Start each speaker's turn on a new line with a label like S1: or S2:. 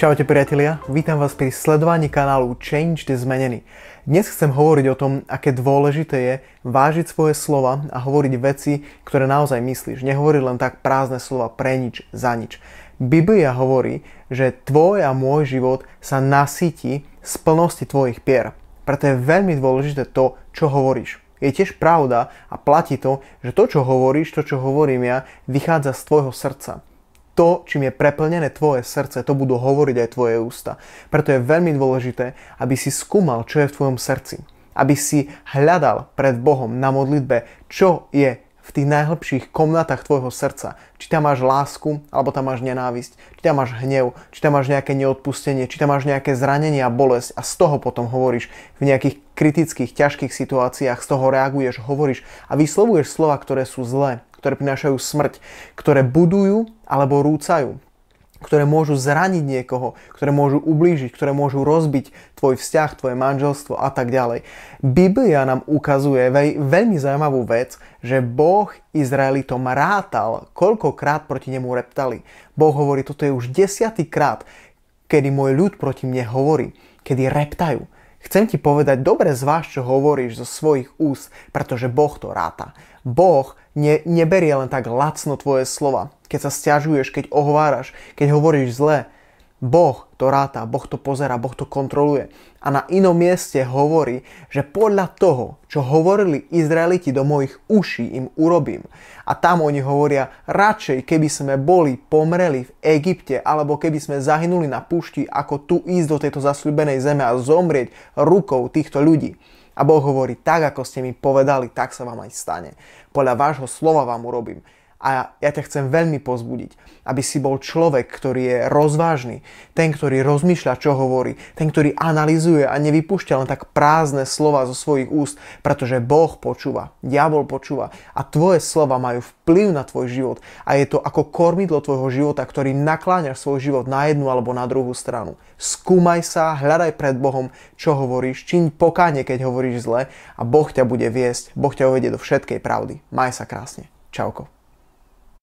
S1: Čaute priatelia, vítam vás pri sledovaní kanálu Change the Zmenený. Dnes chcem hovoriť o tom, aké dôležité je vážiť svoje slova a hovoriť veci, ktoré naozaj myslíš. Nehovoriť len tak prázdne slova pre nič, za nič. Biblia hovorí, že tvoj a môj život sa nasytí z plnosti tvojich pier. Preto je veľmi dôležité to, čo hovoríš. Je tiež pravda a platí to, že to, čo hovoríš, to, čo hovorím ja, vychádza z tvojho srdca to, čím je preplnené tvoje srdce, to budú hovoriť aj tvoje ústa. Preto je veľmi dôležité, aby si skúmal, čo je v tvojom srdci. Aby si hľadal pred Bohom na modlitbe, čo je v tých najhlbších komnatách tvojho srdca. Či tam máš lásku, alebo tam máš nenávisť, či tam máš hnev, či tam máš nejaké neodpustenie, či tam máš nejaké zranenie a bolesť a z toho potom hovoríš v nejakých kritických, ťažkých situáciách, z toho reaguješ, hovoríš a vyslovuješ slova, ktoré sú zlé, ktoré prinášajú smrť, ktoré budujú alebo rúcajú, ktoré môžu zraniť niekoho, ktoré môžu ublížiť, ktoré môžu rozbiť tvoj vzťah, tvoje manželstvo a tak ďalej. Biblia nám ukazuje veľ, veľmi zaujímavú vec, že Boh Izraelitom rátal, koľkokrát proti nemu reptali. Boh hovorí, toto je už desiatý krát, kedy môj ľud proti mne hovorí, kedy reptajú. Chcem ti povedať, dobre zváž, čo hovoríš zo svojich úst, pretože Boh to ráta. Boh ne, neberie len tak lacno tvoje slova. Keď sa stiažuješ, keď ohováraš, keď hovoríš zle, Boh to ráta, Boh to pozera, Boh to kontroluje. A na inom mieste hovorí, že podľa toho, čo hovorili Izraeliti do mojich uší, im urobím. A tam oni hovoria, radšej keby sme boli pomreli v Egypte, alebo keby sme zahynuli na púšti, ako tu ísť do tejto zasľubenej zeme a zomrieť rukou týchto ľudí. A Boh hovorí, tak ako ste mi povedali, tak sa vám aj stane. Podľa vášho slova vám urobím. A ja ťa chcem veľmi pozbudiť, aby si bol človek, ktorý je rozvážny, ten, ktorý rozmýšľa, čo hovorí, ten, ktorý analizuje a nevypúšťa len tak prázdne slova zo svojich úst, pretože Boh počúva, diabol počúva a tvoje slova majú vplyv na tvoj život a je to ako kormidlo tvojho života, ktorý nakláňaš svoj život na jednu alebo na druhú stranu. Skúmaj sa, hľadaj pred Bohom, čo hovoríš, čiň pokáne, keď hovoríš zle a Boh ťa bude viesť, Boh ťa uvedie do všetkej pravdy. Maj sa krásne. Čauko.